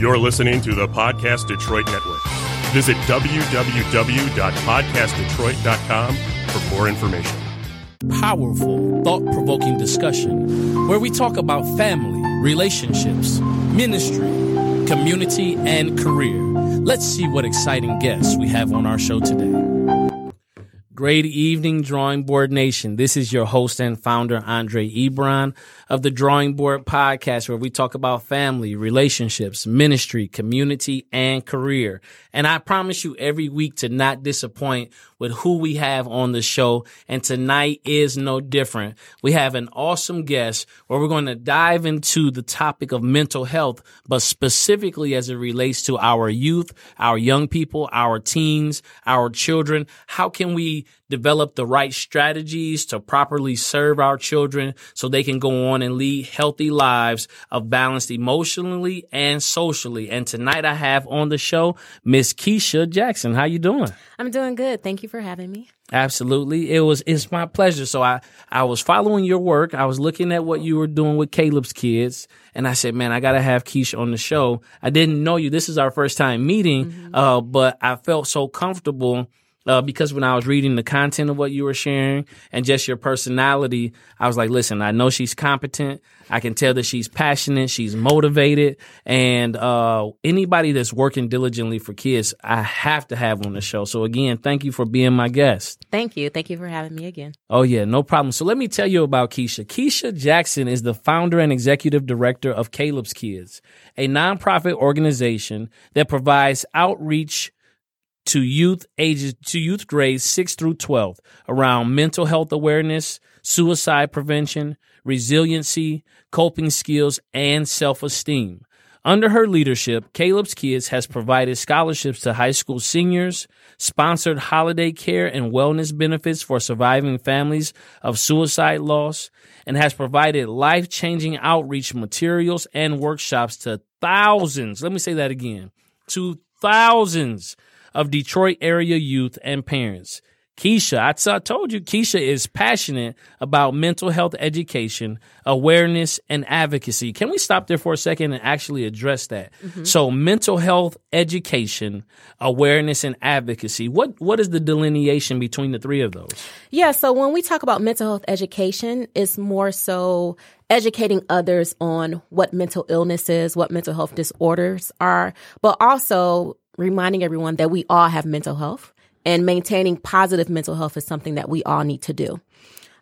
You're listening to the Podcast Detroit Network. Visit www.podcastdetroit.com for more information. Powerful, thought provoking discussion where we talk about family, relationships, ministry, community, and career. Let's see what exciting guests we have on our show today. Great evening, Drawing Board Nation. This is your host and founder, Andre Ebron of the Drawing Board Podcast, where we talk about family, relationships, ministry, community, and career. And I promise you every week to not disappoint with who we have on the show. And tonight is no different. We have an awesome guest where we're going to dive into the topic of mental health, but specifically as it relates to our youth, our young people, our teens, our children. How can we develop the right strategies to properly serve our children so they can go on and lead healthy lives of balanced emotionally and socially. And tonight I have on the show Miss Keisha Jackson. How you doing? I'm doing good. Thank you for having me. Absolutely. It was it's my pleasure. So I I was following your work. I was looking at what you were doing with Caleb's kids and I said, "Man, I got to have Keisha on the show." I didn't know you. This is our first time meeting, mm-hmm. uh, but I felt so comfortable uh, because when I was reading the content of what you were sharing and just your personality, I was like, listen, I know she's competent. I can tell that she's passionate, she's motivated, and uh, anybody that's working diligently for kids, I have to have on the show. So again, thank you for being my guest. Thank you, thank you for having me again. Oh yeah, no problem. So let me tell you about Keisha. Keisha Jackson is the founder and executive director of Caleb's Kids, a nonprofit organization that provides outreach to youth ages to youth grades 6 through 12 around mental health awareness, suicide prevention, resiliency, coping skills, and self-esteem. Under her leadership, Caleb's Kids has provided scholarships to high school seniors, sponsored holiday care and wellness benefits for surviving families of suicide loss, and has provided life changing outreach materials and workshops to thousands. Let me say that again to thousands of Detroit area youth and parents. Keisha, I, t- I told you, Keisha is passionate about mental health education, awareness, and advocacy. Can we stop there for a second and actually address that? Mm-hmm. So, mental health education, awareness, and advocacy. What what is the delineation between the three of those? Yeah. So when we talk about mental health education, it's more so educating others on what mental illness is, what mental health disorders are, but also reminding everyone that we all have mental health and maintaining positive mental health is something that we all need to do.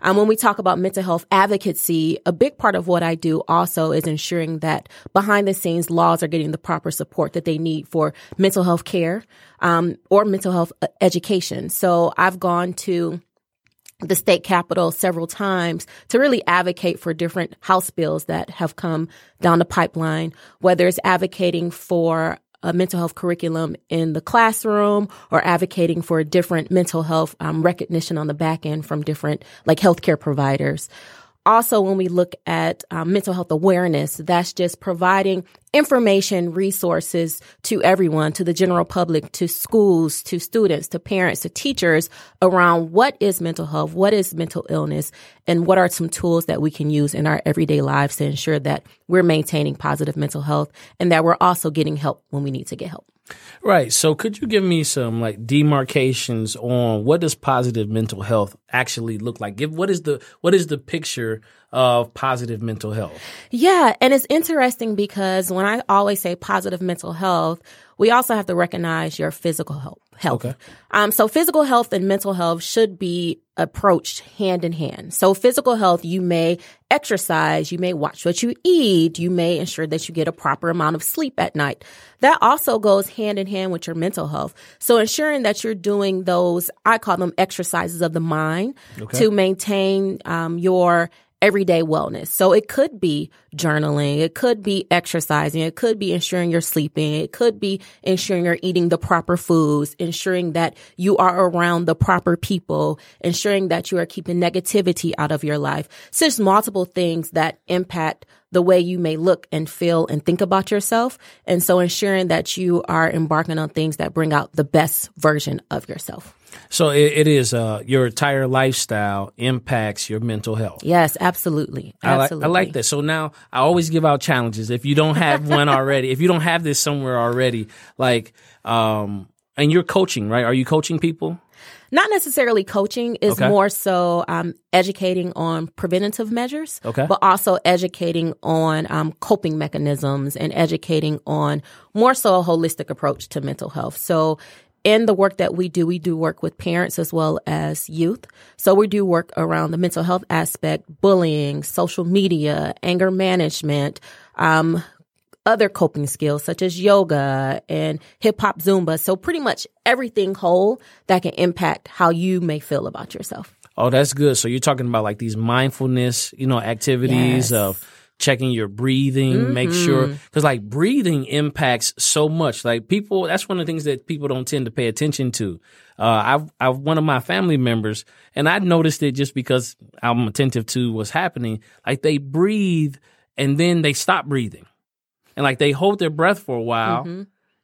Um, when we talk about mental health advocacy, a big part of what I do also is ensuring that behind the scenes laws are getting the proper support that they need for mental health care um, or mental health uh, education. So I've gone to the state capitol several times to really advocate for different house bills that have come down the pipeline, whether it's advocating for a mental health curriculum in the classroom or advocating for a different mental health um, recognition on the back end from different like healthcare providers also when we look at um, mental health awareness that's just providing information resources to everyone to the general public to schools to students to parents to teachers around what is mental health what is mental illness and what are some tools that we can use in our everyday lives to ensure that we're maintaining positive mental health and that we're also getting help when we need to get help Right. So could you give me some like demarcations on what does positive mental health actually look like? Give what is the what is the picture of positive mental health? Yeah, and it's interesting because when I always say positive mental health, we also have to recognize your physical health. Health. Okay. Um, so physical health and mental health should be approached hand in hand. So physical health, you may exercise, you may watch what you eat, you may ensure that you get a proper amount of sleep at night. That also goes hand in hand with your mental health. So ensuring that you're doing those, I call them exercises of the mind okay. to maintain um, your everyday wellness. So it could be journaling. It could be exercising. It could be ensuring you're sleeping. It could be ensuring you're eating the proper foods, ensuring that you are around the proper people, ensuring that you are keeping negativity out of your life. So there's multiple things that impact the way you may look and feel and think about yourself. And so ensuring that you are embarking on things that bring out the best version of yourself. So it, it is uh, your entire lifestyle impacts your mental health. Yes, absolutely. absolutely. I like, I like that. So now I always give out challenges. If you don't have one already, if you don't have this somewhere already, like, um, and you're coaching, right? Are you coaching people? Not necessarily coaching is Okay. more so um, educating on preventative measures, Okay. but also educating on um, coping mechanisms and educating on more so a holistic approach to mental health. So in the work that we do, we do work with parents as well as youth. So we do work around the mental health aspect, bullying, social media, anger management, um, other coping skills such as yoga and hip hop Zumba. So pretty much everything whole that can impact how you may feel about yourself. Oh, that's good. So you're talking about like these mindfulness, you know, activities Yes. of checking your breathing, make sure because like breathing impacts so much. Like people, that's one of the things that people don't tend to pay attention to. Uh, I've, I've one of my family members, and I noticed it just because I'm attentive to what's happening. Like they breathe and then they stop breathing, and like they hold their breath for a while.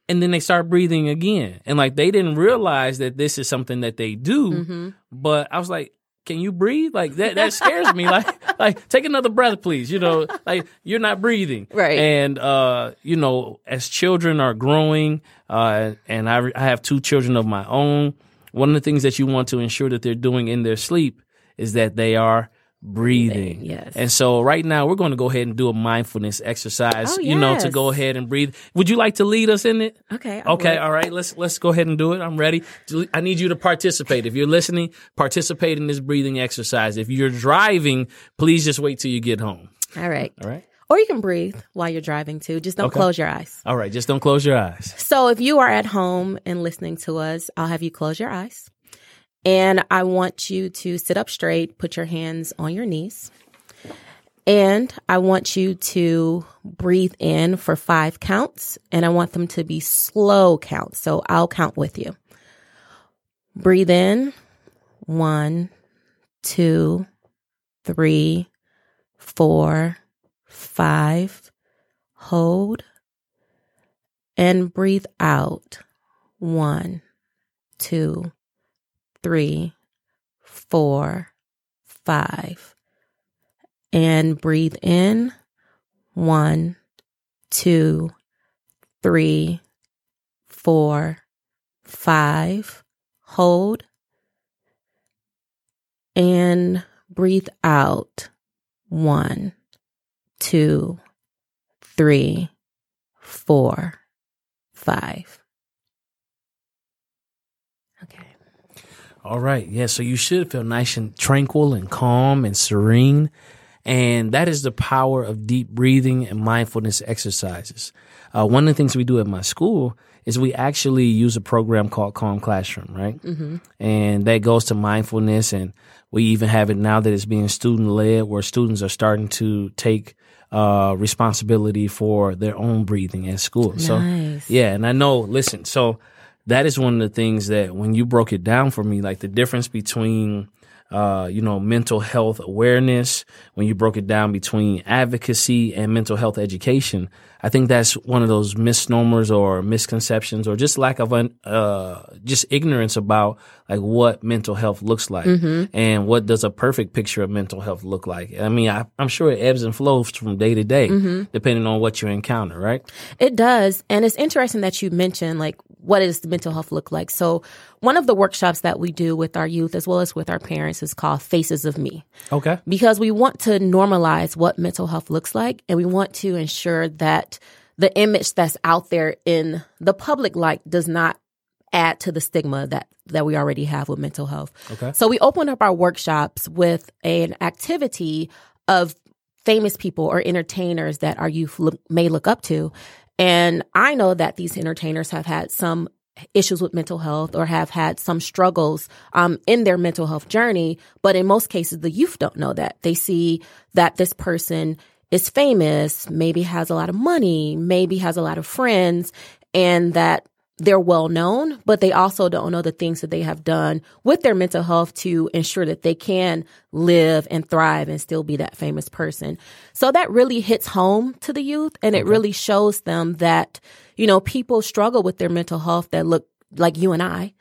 And then they start breathing again. And like they didn't realize that this is something that they do. Mm-hmm. But I was like, can you breathe? Like that that scares me. Like like take another breath, please. You know, like you're not breathing. Right. And uh, you know, as children are growing, uh, and I I have two children of my own, one of the things that you want to ensure that they're doing in their sleep is that they are breathing. yes. And so right now we're going to go ahead and do a mindfulness exercise, Oh, yes. you know, to go ahead and breathe. Would you like to lead us in it? Okay. I Okay, all right. Let's let's go ahead and do it. I'm ready. I need you to participate. If you're listening, participate in this breathing exercise. If you're driving, please just wait till you get home. All right. All right. Or you can breathe while you're driving too. Just don't Okay. close your eyes. All right. Just don't close your eyes. So if you are at home and listening to us, I'll have you close your eyes. And I want you to sit up straight, put your hands on your knees. And I want you to breathe in for five counts, and I want them to be slow counts. So I'll count with you. Breathe in one, two, three, four, five. Hold and breathe out. One, two, three, four, five. And breathe in. One, two, three, four, five. Hold. And breathe out. One, two, three, four, five. Okay. All right. Yeah. So you should feel nice and tranquil and calm and serene. And that is the power of deep breathing and mindfulness exercises. Uh, one of the things we do at my school is we actually use a program called Calm Classroom, right? Mm-hmm. And that goes to mindfulness. And we even have it now that it's being student led, where students are starting to take uh, responsibility for their own breathing at school. So, yeah. And I know, listen, so that is one of the things that when you broke it down for me, like the difference between, uh, you know, mental health awareness, when you broke it down between advocacy and mental health education, I think that's one of those misnomers or misconceptions or just lack of, un, uh, just ignorance about like what mental health looks like and what does a perfect picture of mental health look like. I mean, I, I'm sure it ebbs and flows from day to day, depending on what you encounter, right? It does. And it's interesting that you mentioned like what does the mental health look like? So one of the workshops that we do with our youth as well as with our parents is called Faces of Me. Okay. because we want to normalize what mental health looks like and we want to ensure that the image that's out there in the public light does not add to the stigma that that we already have with mental health. Okay. So we opened up our workshops with an activity of famous people or entertainers that our youth look, may look up to. And I know that these entertainers have had some issues with mental health or have had some struggles um, in their mental health journey. But in most cases, the youth don't know that. They see that this person is famous, maybe has a lot of money, maybe has a lot of friends, and that they're well known, but they also don't know the things that they have done with their mental health to ensure that they can live and thrive and still be that famous person. So that really hits home to the youth and it really shows them that, you know, people struggle with their mental health that look like you and I.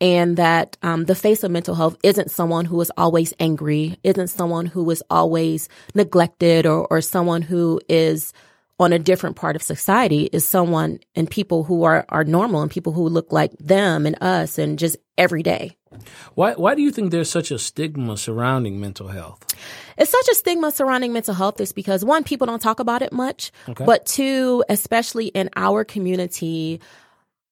And that um, the face of mental health isn't someone who is always angry, isn't someone who is always neglected, or, or someone who is on a different part of society is someone and people who are, are normal and people who look like them and us and just every day. Why, why do you think there's such a stigma surrounding mental health? It's such a stigma surrounding mental health is because one, people don't talk about it much, okay. but two, especially in our community,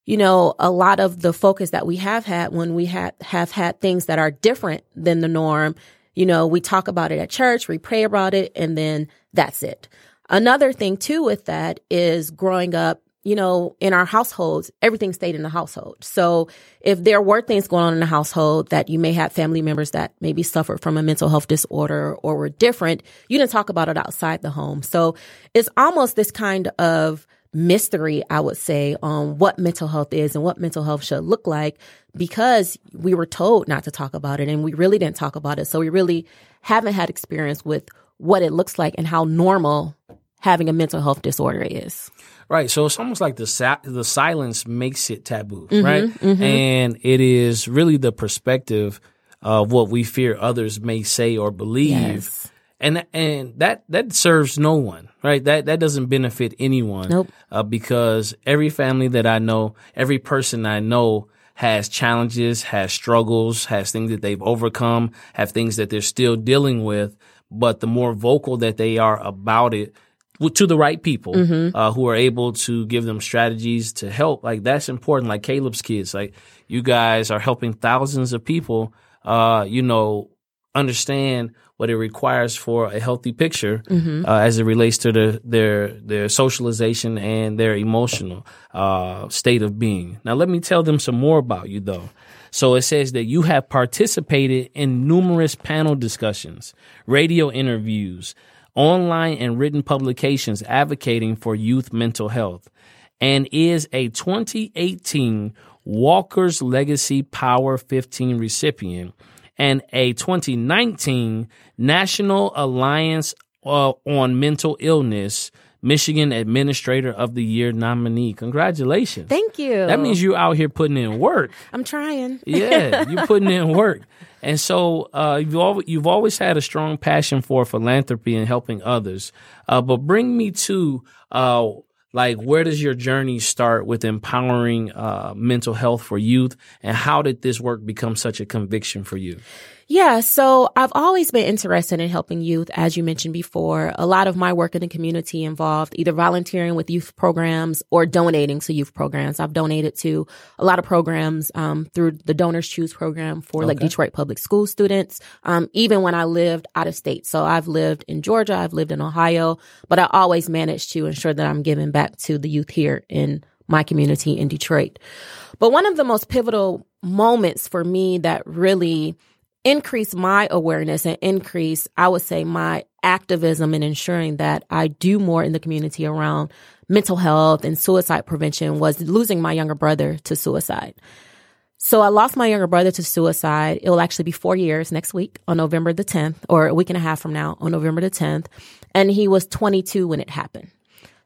you know, a lot of the focus that we have had when we have, have had things that are different than the norm, you know, we talk about it at church, we pray about it, and then that's it. Another thing too with that is growing up, you know, in our households, everything stayed in the household. So if there were things going on in the household that you may have family members that maybe suffered from a mental health disorder or were different, you didn't talk about it outside the home. So it's almost this kind of mystery, I would say, on what mental health is and what mental health should look like because we were told not to talk about it and we really didn't talk about it. So we really haven't had experience with what it looks like and how normal having a mental health disorder is. Right. So it's almost like the sa- the silence makes it taboo, mm-hmm, right? Mm-hmm. And it is really the perspective of what we fear others may say or believe. Yes. And and that that serves no one, right? That that doesn't benefit anyone. Nope. Uh, because every family that I know, every person I know has challenges, has struggles, has things that they've overcome, have things that they're still dealing with. But the more vocal that they are about it, to the right people mm-hmm. uh, who are able to give them strategies to help. Like that's important. Like Caleb's kids, like you guys are helping thousands of people. Uh, you know, understand what it requires for a healthy picture mm-hmm. uh, as it relates to the, their their socialization and their emotional uh, state of being. Now, let me tell them some more about you, though. So it says that you have participated in numerous panel discussions, radio interviews, online and written publications advocating for youth mental health, and is a 2018 Walker's Legacy Power 15 recipient and a 2019 National Alliance uh, on Mental Illness Michigan Administrator of the Year nominee. Congratulations. Thank you. That means you're out here putting in work. I'm trying. yeah, you're putting in work. And so uh, you've, always, you've always had a strong passion for philanthropy and helping others. Uh, but bring me to uh, like where does your journey start with empowering uh, mental health for youth, and how did this work become such a conviction for you? Yeah, so I've always been interested in helping youth, as you mentioned before. A lot of my work in the community involved either volunteering with youth programs or donating to youth programs. I've donated to a lot of programs um, through the Donors Choose program for okay. like Detroit public school students, um, even when I lived out of state. So I've lived in Georgia, I've lived in Ohio, but I always managed to ensure that I'm giving back to the youth here in my community in Detroit. But one of the most pivotal moments for me that really increase my awareness and increase, I would say, my activism in ensuring that I do more in the community around mental health and suicide prevention was losing my younger brother to suicide. So I lost my younger brother to suicide. It will actually be four years next week on November the 10th, or a week and a half from now on November the 10th. And he was 22 when it happened.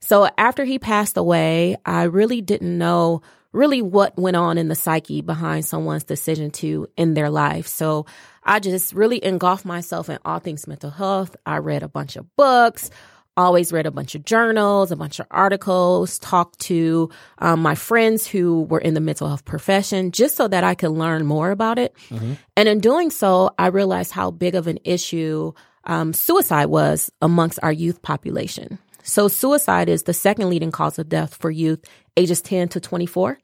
So after he passed away, I really didn't know really what went on in the psyche behind someone's decision to end their life. So I just really engulfed myself in all things mental health. I read a bunch of books, always read a bunch of journals, a bunch of articles, talked to um, my friends who were in the mental health profession just so that I could learn more about it. Mm-hmm. And in doing so, I realized how big of an issue um, suicide was amongst our youth population. So suicide is the second leading cause of death for youth ages 10 to 24.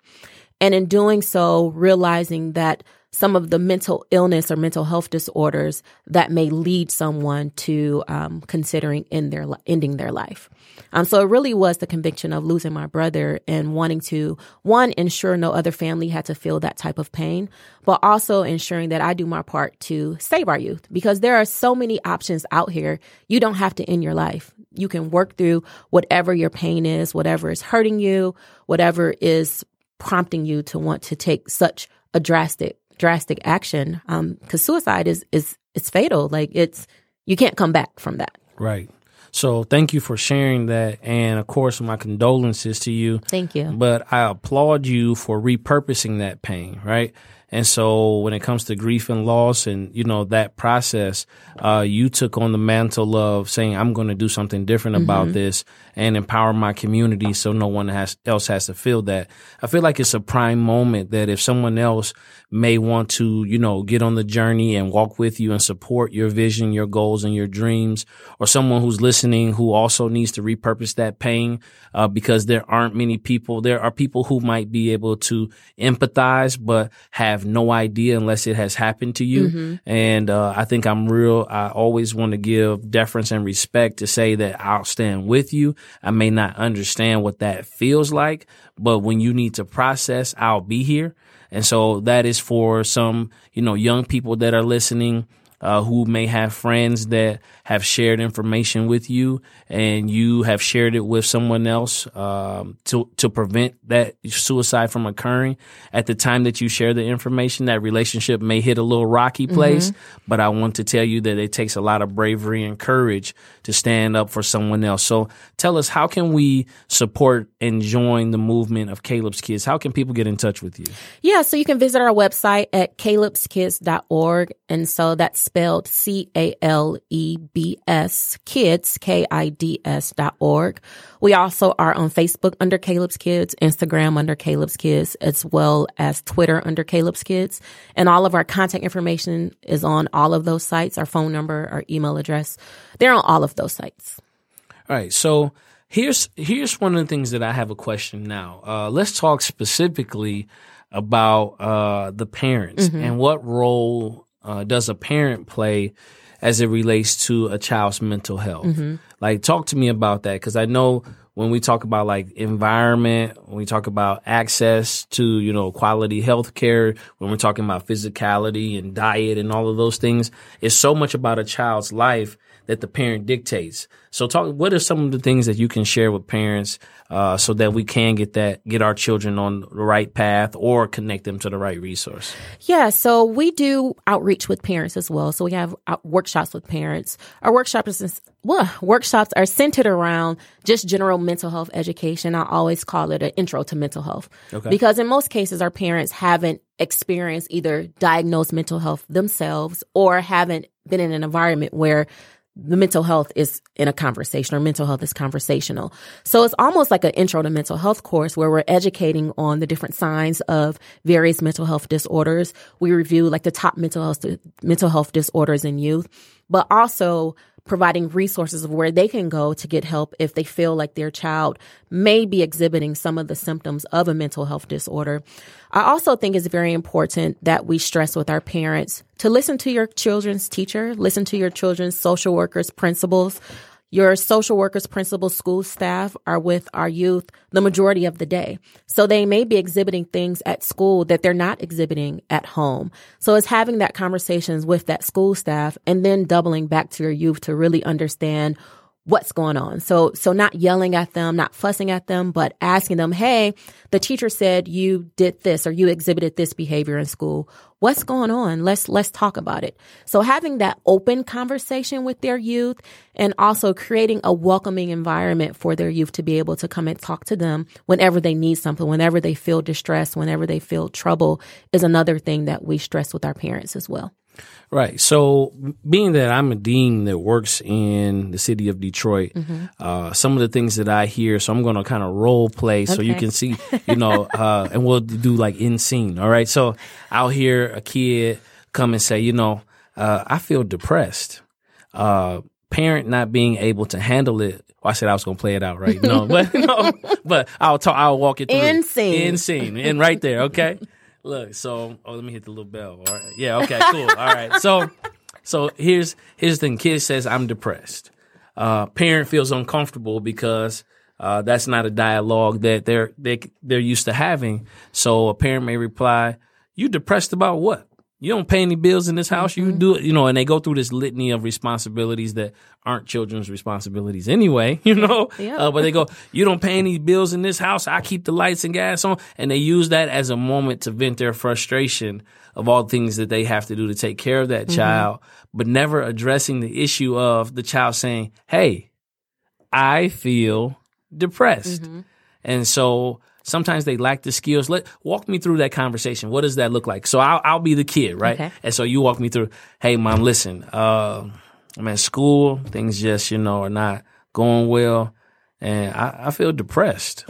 And in doing so, realizing that some of the mental illness or mental health disorders that may lead someone to um, considering in their ending their life. Um, so it really was the conviction of losing my brother and wanting to one ensure no other family had to feel that type of pain, but also ensuring that I do my part to save our youth because there are so many options out here. You don't have to end your life. You can work through whatever your pain is, whatever is hurting you, whatever is prompting you to want to take such a drastic drastic action um cuz suicide is is it's fatal like it's you can't come back from that Right. So thank you for sharing that. And of course, my condolences to you. thank you But I applaud you for repurposing that pain, right? And so when it comes to grief and loss and, you know, that process, uh, you took on the mantle of saying, I'm going to do something different about this and empower my community so no one has, else has to feel that. I feel like it's a prime moment that if someone else may want to, you know, get on the journey and walk with you and support your vision, your goals and your dreams, or someone who's listening who also needs to repurpose that pain, uh, because there aren't many people. There are people who might be able to empathize, but have no idea unless it has happened to you. And, uh, I think I'm real. I always want to give deference and respect to say that I'll stand with you. I may not understand what that feels like, but when you need to process, I'll be here. And so that is for some, you know, young people that are listening, uh, who may have friends that have shared information with you and you have shared it with someone else, um, to, to prevent that suicide from occurring. At the time that you share the information, that relationship may hit a little rocky place, but I want to tell you that it takes a lot of bravery and courage to stand up for someone else. So tell us, how can we support and join the movement of Caleb's Kids? How can people get in touch with you? Yeah, so you can visit our website at calebskids.org. And so that's spelled C A L B S kids, K I D S dot org. We also are on Facebook under Caleb's Kids, Instagram under Caleb's Kids, as well as Twitter under Caleb's Kids. And all of our contact information is on all of those sites, our phone number, our email address. They're on all of those sites. All right. So here's here's one of the things that I have a question now. Uh, let's talk specifically about uh, the parents and what role uh, does a parent play as it relates to a child's mental health. Like, talk to me about that because I know when we talk about like environment, when we talk about access to you know quality health care, when we're talking about physicality and diet and all of those things, it's so much about a child's life that the parent dictates. So talk what are some of the things that you can share with parents uh, so that we can get that get our children on the right path or connect them to the right resource. Yeah, so we do outreach with parents as well. So we have out- workshops with parents. Our workshops is, well, workshops are centered around just general mental health education. I always call it an intro to mental health Okay. because in most cases our parents haven't experienced either diagnosed mental health themselves or haven't been in an environment where the mental health is in a conversation or mental health is conversational. So it's almost like an intro to mental health course where we're educating on the different signs of various mental health disorders. We review like the top mental health mental health disorders in youth, but also providing resources of where they can go to get help if they feel like their child may be exhibiting some of the symptoms of a mental health disorder. I also think it's very important that we stress with our parents to listen to your children's teacher, listen to your children's social workers, principals. Your social workers, principals, school staff are with our youth the majority of the day. So they may be exhibiting things at school that they're not exhibiting at home. So it's having that conversations with that school staff and then doubling back to your youth to really understand what's going on. So, so not yelling at them, not fussing at them, but asking them, Hey, the teacher said you did this or you exhibited this behavior in school. What's going on? Let's, let's talk about it. So having that open conversation with their youth and also creating a welcoming environment for their youth to be able to come and talk to them whenever they need something, whenever they feel distressed, whenever they feel trouble is another thing that we stress with our parents as well. Right. So, being that I'm a dean that works in the city of Detroit, uh, some of the things that I hear, so I'm going to kind of role play so you can see, you know, uh, and we'll do like in scene. All right. So, I'll hear a kid come and say, you know, uh, I feel depressed. Uh, parent not being able to handle it. Well, I said I was going to play it out, right? No, but no, but I'll talk. I'll walk it through. In scene. In scene. And right there. Okay. Look. So, oh, let me hit the little bell. All right. Yeah. Okay. Cool. All right. So, so here's here's the thing. Kid says I'm depressed. Uh, parent feels uncomfortable because uh, that's not a dialogue that they're they they're used to having. So a parent may reply, "You depressed about what?" You don't pay any bills in this house. You Mm-hmm. do it, you know, and they go through this litany of responsibilities that aren't children's responsibilities anyway, you know. Yeah. Uh, but they go, you don't pay any bills in this house. I keep the lights and gas on, and they use that as a moment to vent their frustration of all things that they have to do to take care of that Mm-hmm. child, but never addressing the issue of the child saying, "Hey, I feel depressed," Mm-hmm. and so sometimes they lack the skills. Let walk me through that conversation. What does that look like? So I'll, I'll be the kid, right? Okay. And so you walk me through. Hey, mom, listen. Uh, I'm at school. Things just you know are not going well, and I, I feel depressed.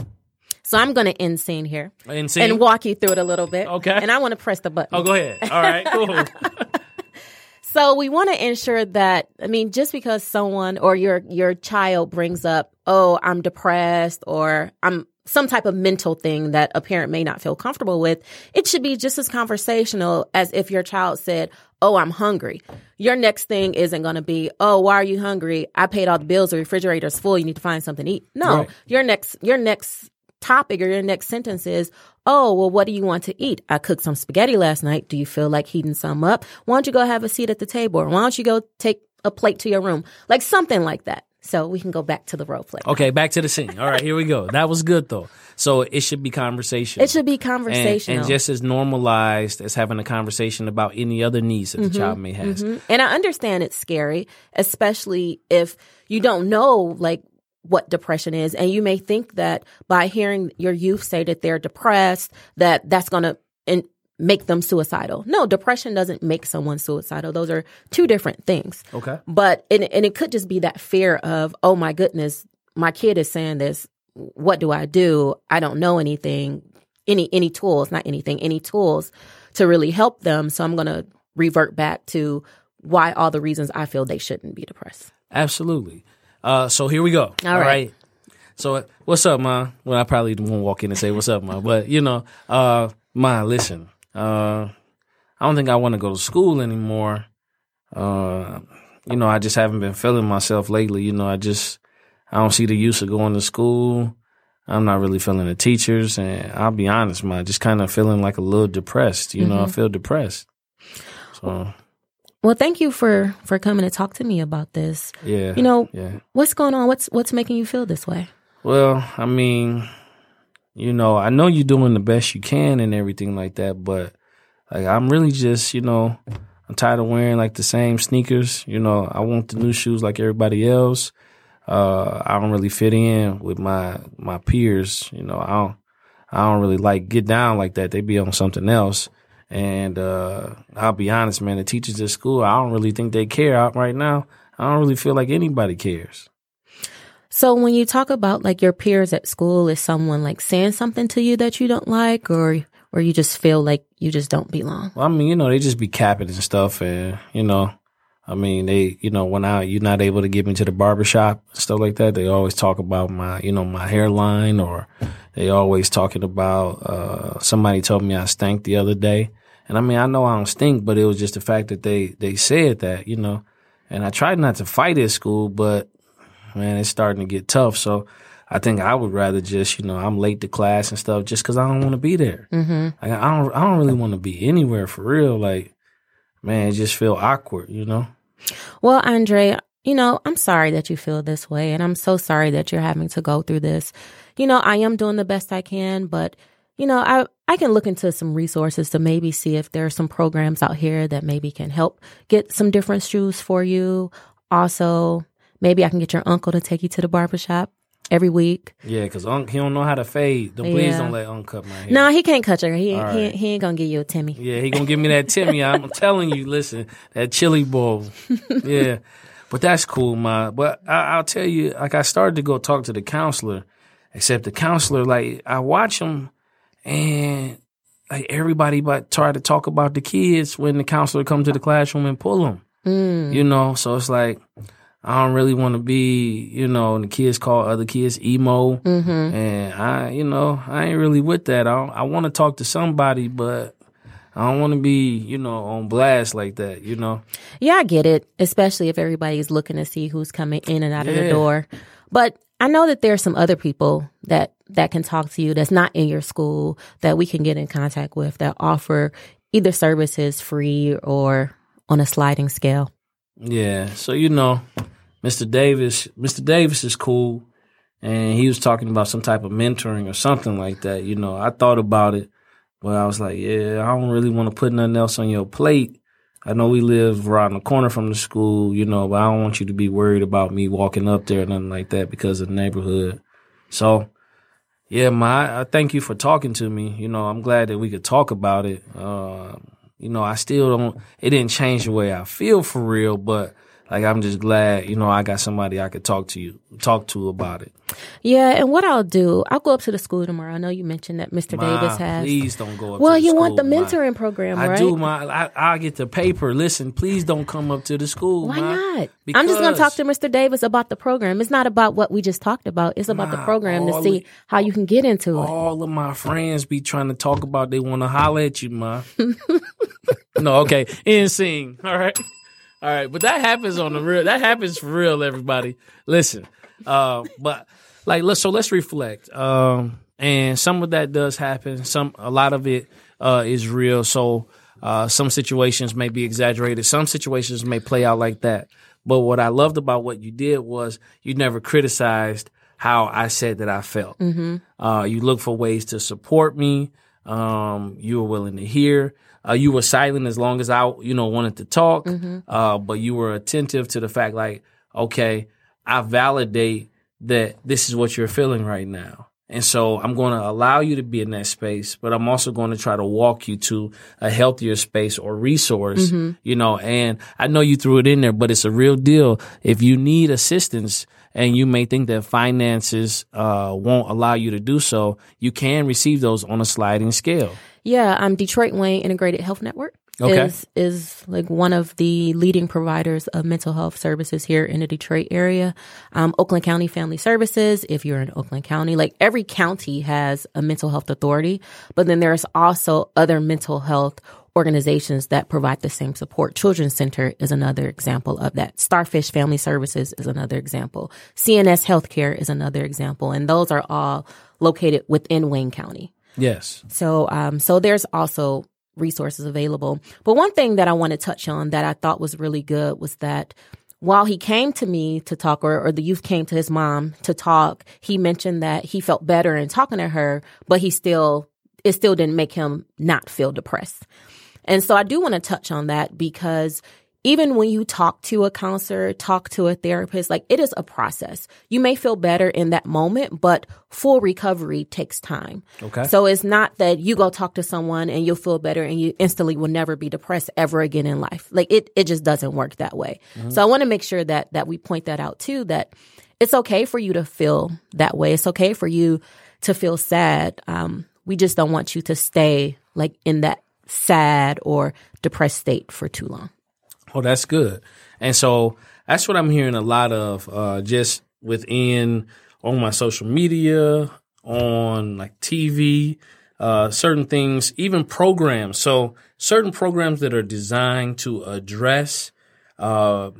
So I'm going to end scene here And see, and walk you through it a little bit. Okay. And I want to press the button. oh, go ahead. All right, cool. So we want to ensure that I mean just because someone or your your child brings up, "Oh, I'm depressed," or I'm some type of mental thing that a parent may not feel comfortable with, it should be just as conversational as if your child said, "Oh, I'm hungry." Your next thing isn't going to be, "Oh, why are you hungry? I paid all the bills, the refrigerator's full, you need to find something to eat." No. Right. Your next your next topic or your next sentence is, Oh, well, what do you want to eat? I cooked some spaghetti last night. Do you feel like heating some up? Why don't you go have a seat at the table? Or why don't you go take a plate to your room? Like something like that. So we can go back to the role play. Okay, back to the scene. All right, here we go. That was good though. So it should be conversation. It should be and, conversational. and just as normalized as having a conversation about any other needs that the child may have. Mhm. And I understand it's scary, especially if you don't know like what depression is and you may think that by hearing your youth say that they're depressed that that's going to make them suicidal. No, depression doesn't make someone suicidal. Those are two different things. Okay. But and, and it could just be that fear of, oh my goodness, my kid is saying this. What do I do? I don't know anything. Any any tools, not anything, any tools to really help them. So I'm gonna revert back to why all the reasons I feel they shouldn't be depressed. Absolutely. Uh, so here we go. All right. right. So what's up, ma? Well, I probably won't walk in and say what's up, ma. But you know, uh, ma, listen. Uh, I don't think I want to go to school anymore. Uh, you know, I just haven't been feeling myself lately. You know, I just I don't see the use of going to school. I'm not really feeling the teachers, and I'll be honest, ma, just kind of feeling like a little depressed. You know, I feel depressed. So Well, thank you for for coming to talk to me about this. yeah, You know, yeah. what's going on? What's what's making you feel this way? Well, I mean, you know, I know you're doing the best you can and everything like that, but like I'm really just, you know, I'm tired of wearing like the same sneakers. You know, I want the new shoes like everybody else. Uh, I don't really fit in with my my peers. You know, I don't I don't really like get down like that. They be on something else. And uh, I'll be honest, man, the teachers at school, I don't really think they care out right now. I don't really feel like anybody cares. So when you talk about like your peers at school, is someone like saying something to you that you don't like, or or you just feel like you just don't belong? Well, I mean, you know, they just be capping and stuff, and you know, I mean, they, you know, when I you're not able to get me to the barbershop stuff like that, they always talk about my, you know, my hairline, or they always talking about. uh Somebody told me I stank the other day, and I mean, I know I don't stink, but it was just the fact that they they said that, you know, and I tried not to fight at school, but man, it's starting to get tough, so. I think I would rather just, you know, I'm late to class and stuff just because I don't want to be there. Mm-hmm. Like, I don't, I don't really want to be anywhere for real. Like, man, it just feel awkward, you know. Well, Andre, you know, I'm sorry that you feel this way, and I'm so sorry that you're having to go through this. You know, I am doing the best I can, but you know, I I can look into some resources to maybe see if there are some programs out here that maybe can help get some different shoes for you. Also, maybe I can get your uncle to take you to the barbershop every week. Yeah, because Unc, he don't know how to fade. Don't, Please Yeah. don't let Unc cut my hair. No, he can't cut your hair. He, All he, he ain't gonna give you a Timmy. Yeah, he gonna give me that Timmy. I'm telling you, listen, that chili bowl. Yeah, but that's cool, ma. But I, I'll tell you, like I started to go talk to the counselor, except the counselor, like I watch him, and like everybody but try to talk about the kids when the counselor come to the classroom and pull them. Mm. You know, so it's like I don't really want to be, you know, and the kids call other kids emo, Mm-hmm. and I, you know, I ain't really with that. I I want to talk to somebody, but I don't want to be, you know, on blast like that. You know, Yeah, I get it, especially if everybody's looking to see who's coming in and out of the door. But I know that there are some other people that that can talk to you that's not in your school that we can get in contact with that offer either services free or on a sliding scale. Yeah. So you know, Mr. Davis, Mr. Davis is cool, and he was talking about some type of mentoring or something like that. You know, I thought about it, but I was like, yeah, I don't really want to put nothing else on your plate. I know we live around the corner from the school, you know, but I don't want you to be worried about me walking up there or nothing like that because of the neighborhood. So, yeah, my, I thank you for talking to me. You know, I'm glad that we could talk about it. Uh, you know, I still don't, it didn't change the way I feel for real, but like I'm just glad, you know, I got somebody I could talk to you, talk to about it. Yeah, and what I'll do, I'll go up to the school tomorrow. I know you mentioned that Mr. Ma, Davis has. Please don't go up. well, to the you want the school, Ma. mentoring program, I right? do, my. I, I get the paper. Listen, please don't come up to the school. Why Ma, not? I'm just going to talk to Mr. Davis about the program. It's not about what we just talked about. It's about the program to see it- how you can get into it. All of my friends be trying to talk about they want to holler at you, ma. no, okay, insane. All right, all right, but that happens on the real. That happens for real, everybody. Listen, uh, but like let's so let's reflect. Um, and some of that does happen. Some a lot of it uh, is real. So uh, some situations may be exaggerated. Some situations may play out like that. But what I loved about what you did was you never criticized how I said that I felt. Uh, you look for ways to support me. Um, you were willing to hear. Uh, you were silent as long as I, you know, wanted to talk. Uh, but you were attentive to the fact, like, okay, I validate that this is what you're feeling right now. And so I'm going to allow you to be in that space, but I'm also going to try to walk you to a healthier space or resource, you know, and I know you threw it in there, but it's a real deal. If you need assistance and you may think that finances, uh, won't allow you to do so, you can receive those on a sliding scale. Yeah, I'm um, Detroit Wayne Integrated Health Network Okay. is is like one of the leading providers of mental health services here in the Detroit area. Um, Oakland County Family Services, if you're in Oakland County, like every county has a mental health authority, but then there's also other mental health organizations that provide the same support. Children's Center is another example of that. Starfish Family Services is another example. CNS Healthcare is another example, and those are all located within Wayne County. Yes. So, um, so there's also resources available. But one thing that I want to touch on that I thought was really good was that while he came to me to talk, or, or the youth came to his mom to talk, he mentioned that he felt better in talking to her, but he still, it still didn't make him not feel depressed. And so I do want to touch on that because even when you talk to a counselor, talk to a therapist, like it is a process. You may feel better in that moment, but full recovery takes time. Okay. So it's not that you go talk to someone and you'll feel better and you instantly will never be depressed ever again in life. Like it, it just doesn't work that way. So I want to make sure that, that we point that out too, that it's okay for you to feel that way. It's okay for you to feel sad. Um, we just don't want you to stay like in that sad or depressed state for too long. Oh, that's good. And so that's what I'm hearing a lot of, uh, just within on my social media, on like TV, uh, certain things, even programs. So certain programs that are designed to address, uh,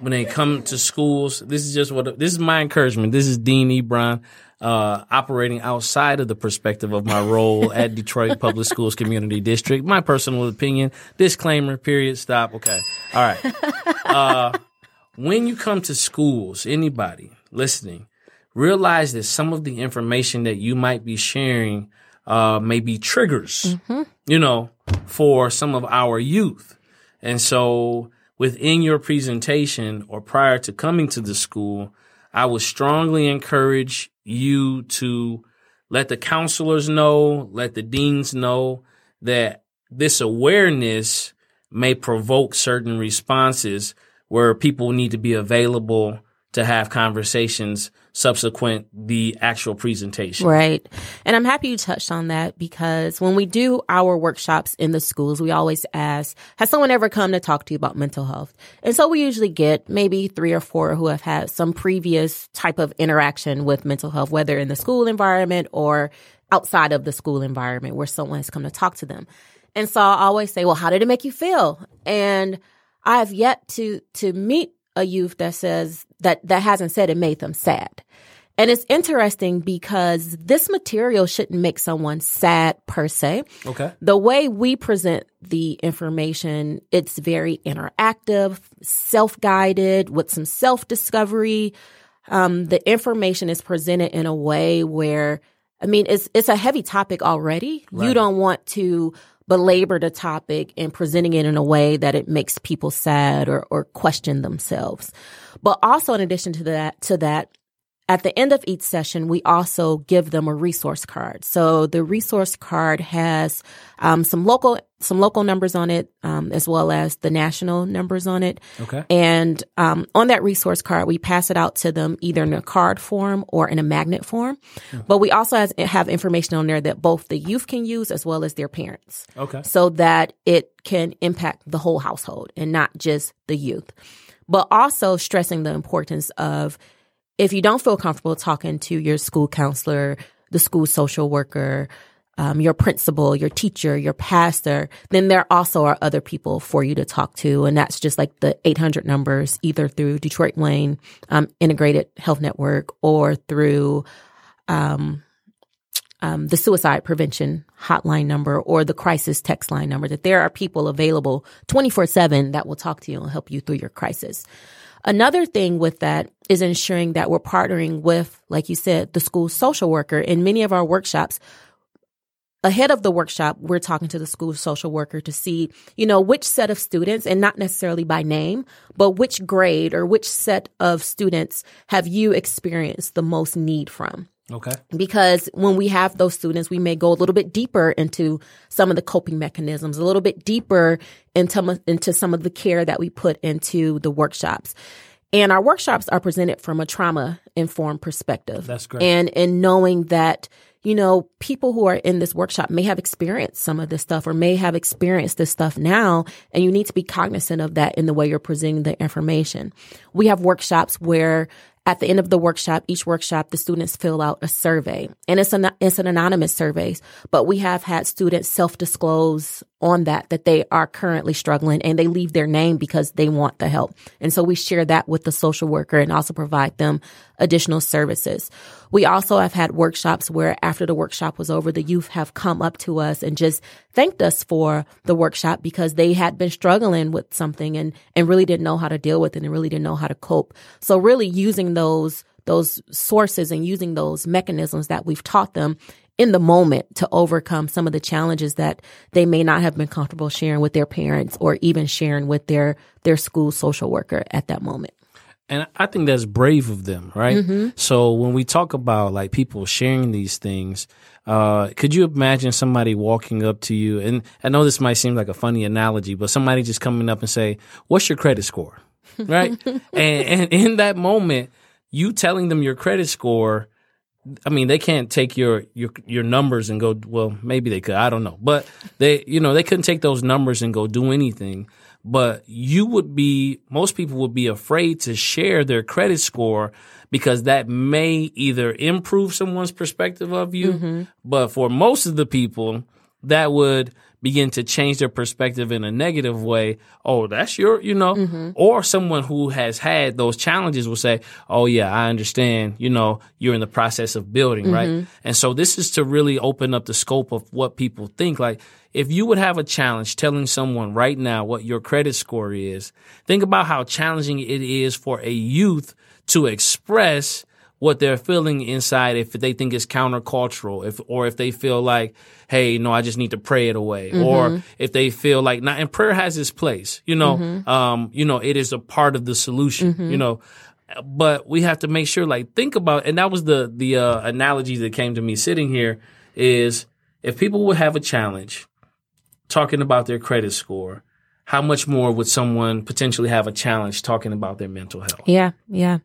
when they come to schools, this is just what this is my encouragement. This is Dean Ebron, uh, operating outside of the perspective of my role at Detroit Public Schools Community District. My personal opinion. Disclaimer. Period. Stop. Okay. All right. Uh, when you come to schools, anybody listening, realize that some of the information that you might be sharing uh, may be triggers, you know, for some of our youth. And so within your presentation or prior to coming to the school, I would strongly encourage you to let the counselors know, let the deans know that this awareness may provoke certain responses where people need to be available to have conversations subsequent the actual presentation. Right. And I'm happy you touched on that because when we do our workshops in the schools, we always ask, has someone ever come to talk to you about mental health? And so we usually get maybe three or four who have had some previous type of interaction with mental health, whether in the school environment or outside of the school environment where someone has come to talk to them. And so I always say, well, how did it make you feel? And I have yet to, to meet a youth that says that, that hasn't said it made them sad. And it's interesting because this material shouldn't make someone sad per se. Okay. The way we present the information, it's very interactive, self-guided with some self-discovery. Um, the information is presented in a way where, I mean, it's, it's a heavy topic already. You don't want to belabor the topic and presenting it in a way that it makes people sad or, or question themselves. But also in addition to that, to that, at the end of each session, we also give them a resource card. So the resource card has um, some local some local numbers on it, um, as well as the national numbers on it. Okay. And um, on that resource card, we pass it out to them either in a card form or in a magnet form. But we also has, have information on there that both the youth can use as well as their parents Okay. so that it can impact the whole household and not just the youth. But also stressing the importance of if you don't feel comfortable talking to your school counselor, the school social worker, um, your principal, your teacher, your pastor, then there also are other people for you to talk to. And that's just like the 800 numbers, either through Detroit Wayne um, Integrated Health Network or through um, um, the suicide prevention hotline number or the crisis text line number, that there are people available 24 7 that will talk to you and help you through your crisis. Another thing with that is ensuring that we're partnering with, like you said, the school social worker. In many of our workshops, ahead of the workshop, we're talking to the school social worker to see, you know, which set of students, and not necessarily by name, but which grade or which set of students have you experienced the most need from Okay. because when we have those students, we may go a little bit deeper into some of the coping mechanisms, a little bit deeper into, into some of the care that we put into the workshops. And our workshops are presented from a trauma informed perspective. That's great. And in knowing that, you know, people who are in this workshop may have experienced some of this stuff or may have experienced this stuff now, and you need to be cognizant of that in the way you're presenting the information. We have workshops where at the end of the workshop, each workshop, the students fill out a survey and it's an, it's an anonymous survey, but we have had students self-disclose on that, that they are currently struggling and they leave their name because they want the help. And so we share that with the social worker and also provide them additional services. We also have had workshops where after the workshop was over, the youth have come up to us and just thanked us for the workshop because they had been struggling with something and, and really didn't know how to deal with it and really didn't know how to cope. So really using those, those sources and using those mechanisms that we've taught them in the moment to overcome some of the challenges that they may not have been comfortable sharing with their parents or even sharing with their, their school social worker at that moment. And I think that's brave of them, right? So when we talk about like people sharing these things, uh, could you imagine somebody walking up to you? And I know this might seem like a funny analogy, but somebody just coming up and say, "What's your credit score?" Right? and, and in that moment, you telling them your credit score. I mean, they can't take your your your numbers and go. Well, maybe they could. I don't know, but they, you know, they couldn't take those numbers and go do anything. But you would be. Most people would be afraid to share their credit score because that may either improve someone's perspective of you, mm-hmm. but for most of the people, that would begin to change their perspective in a negative way. Oh, that's your, you know, mm-hmm. or someone who has had those challenges will say, Oh yeah, I understand, you know, you're in the process of building, right? Mm-hmm. And so this is to really open up the scope of what people think. Like if you would have a challenge telling someone right now what your credit score is, think about how challenging it is for a youth to express what they're feeling inside if they think it's countercultural if or if they feel like hey no i just need to pray it away or if they feel like not and prayer has its place you know um you know it is a part of the solution you know. But we have to make sure like think about and that was the the uh, analogy that came to me sitting here is if people would have a challenge talking about their credit score how much more would someone potentially have a challenge talking about their mental health? Yeah, yeah.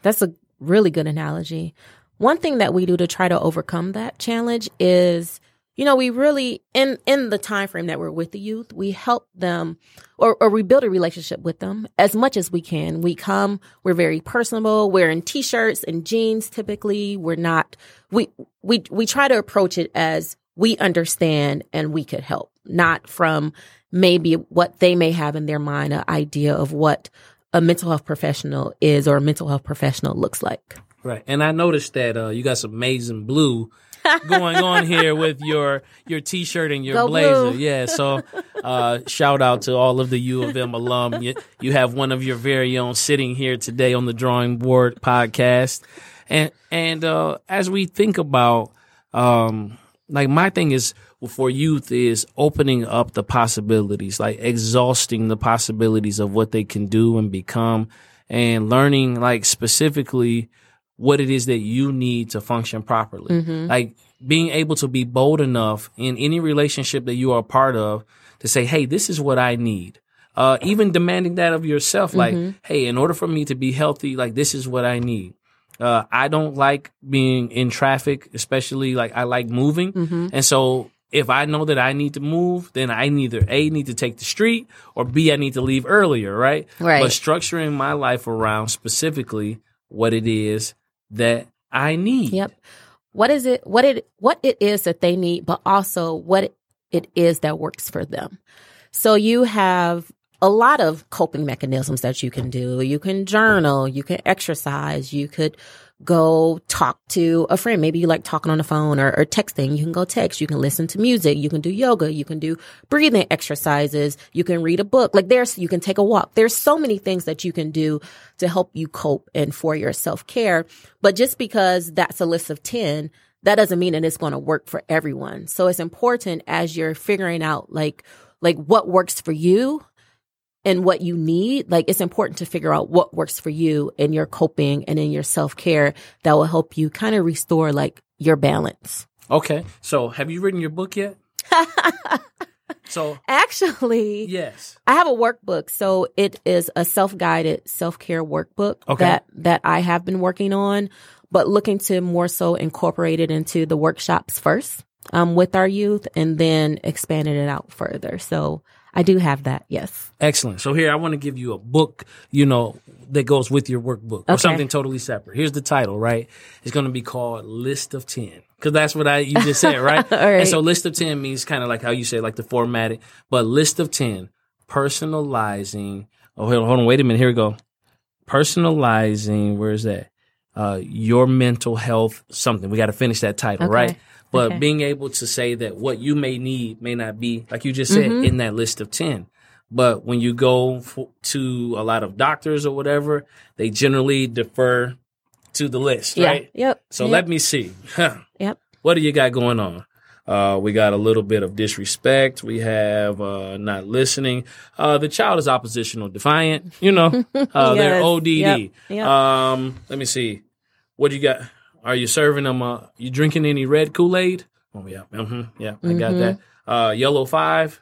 That's a really good analogy. One thing that we do to try to overcome that challenge is, you know, we really in in the time frame that we're with the youth, we help them or, or we build a relationship with them as much as we can. We come, we're very personable, we're in t-shirts and jeans typically. We're not we we we try to approach it as we understand and we could help, not from maybe what they may have in their mind, an idea of what a mental health professional is or a mental health professional looks like. Right. And I noticed that uh, you got some amazing blue going on here with your your t-shirt and your Go blazer. blue. Yeah. So uh, shout out to all of the U of M alum. You, you have one of your very own sitting here today on the Drawing Board podcast. And and uh, as we think about um, like my thing is for youth is opening up the possibilities, like exhausting the possibilities of what they can do and become and learning like specifically what it is that you need to function properly. Like being able to be bold enough in any relationship that you are a part of to say, Hey, this is what I need. Uh, even demanding that of yourself, like, Hey, in order for me to be healthy, like this is what I need. Uh, I don't like being in traffic, especially like I like moving. And so if I know that I need to move, then I either A, need to take the street or B, I need to leave earlier, right? Right. But structuring my life around specifically what it is that I need. Yep. What is it? What it what it is that they need, but also what it, it is that works for them. So you have a lot of coping mechanisms that you can do. You can journal, you can exercise, you could go talk to a friend. Maybe you like talking on the phone or, or texting. You can go text. You can listen to music. You can do yoga. You can do breathing exercises. You can read a book. Like there's, you can take a walk. There's so many things that you can do to help you cope and for your self care. But just because that's a list of 10, that doesn't mean that it's going to work for everyone. So it's important as you're figuring out like, like what works for you and what you need, like it's important to figure out what works for you in your coping and in your self care that will help you kind of restore like your balance. Okay. So have you written your book yet? so Actually, yes. I have a workbook. So it is a self-guided self-care workbook Okay. that that I have been working on, but looking to more so incorporate it into the workshops first um, with our youth and then expanding it out further. So I do have that. Yes. Excellent. So here I want to give you a book, you know, that goes with your workbook or something totally separate. Here's the title, right? It's going to be called List of 10. Cause that's what I, you just said, right? And so list of 10 means kind of like how you say, like the formatting, but list of 10, personalizing. Oh, hold on, hold on. Wait a minute. Here we go. Personalizing. Where's that? Uh, your mental health, something. We got to finish that title, Okay. right? But Okay. being able to say that what you may need may not be, like you just said, Mm-hmm. in that list of 10. But when you go f- to a lot of doctors or whatever, they generally defer to the list, Yeah. right? Yep. So yep. let me see. Yep. What do you got going on? Uh, we got a little bit of disrespect. We have uh, not listening. Uh, the child is oppositional, defiant. You know, uh, they're ODD. Yep. Yep. Um, let me see. What do you got? Are you serving them? Uh, you drinking any red Kool Aid? Oh yeah, hmm yeah, I got Mm-hmm. that. Uh, yellow five.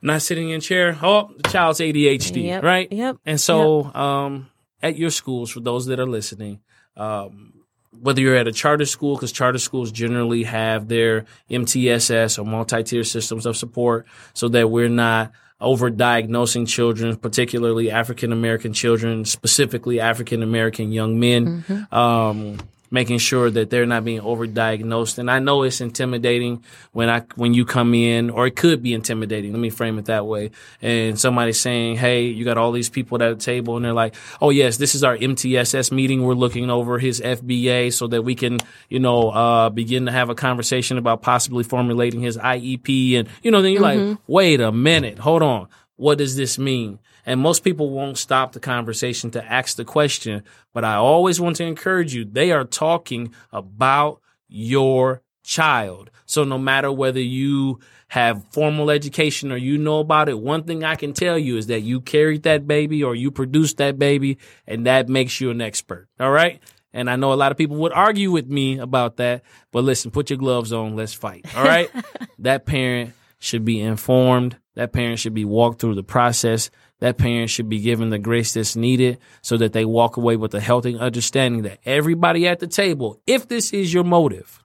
Not sitting in chair. Oh, the child's ADHD, Yep. right? Yep. And so, um, at your schools, for those that are listening, um, whether you're at a charter school, because charter schools generally have their MTSS or multi-tier systems of support, so that we're not over-diagnosing children, particularly African American children, specifically African American young men. Um, making sure that they're not being overdiagnosed. And I know it's intimidating when I when you come in, or it could be intimidating. Let me frame it that way. And somebody's saying, "Hey, you got all these people at the table," and they're like, "Oh yes, this is our MTSS meeting. We're looking over his FBA so that we can, you know, uh, begin to have a conversation about possibly formulating his IEP." And you know, then you're like, "Wait a minute, hold on." What does this mean? And most people won't stop the conversation to ask the question, but I always want to encourage you. They are talking about your child. So no matter whether you have formal education or you know about it, one thing I can tell you is that you carried that baby or you produced that baby and that makes you an expert. All right. And I know a lot of people would argue with me about that, but listen, put your gloves on. Let's fight. All right. that parent should be informed. That parent should be walked through the process. That parent should be given the grace that's needed so that they walk away with a healthy understanding that everybody at the table, if this is your motive,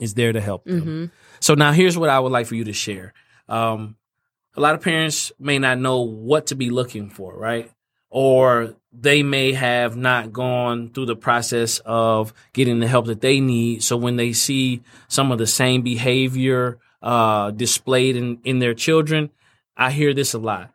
is there to help them. Mm-hmm. So now here's what I would like for you to share. Um, a lot of parents may not know what to be looking for, right? Or they may have not gone through the process of getting the help that they need. So when they see some of the same behavior uh, displayed in, in their children, I hear this a lot.